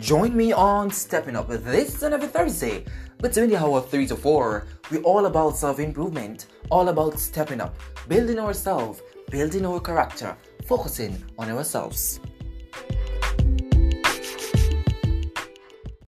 Join me on Stepping Up this and every Thursday between the hour 3 to 4. We're all about self improvement, all about stepping up, building ourselves, building our character, focusing on ourselves.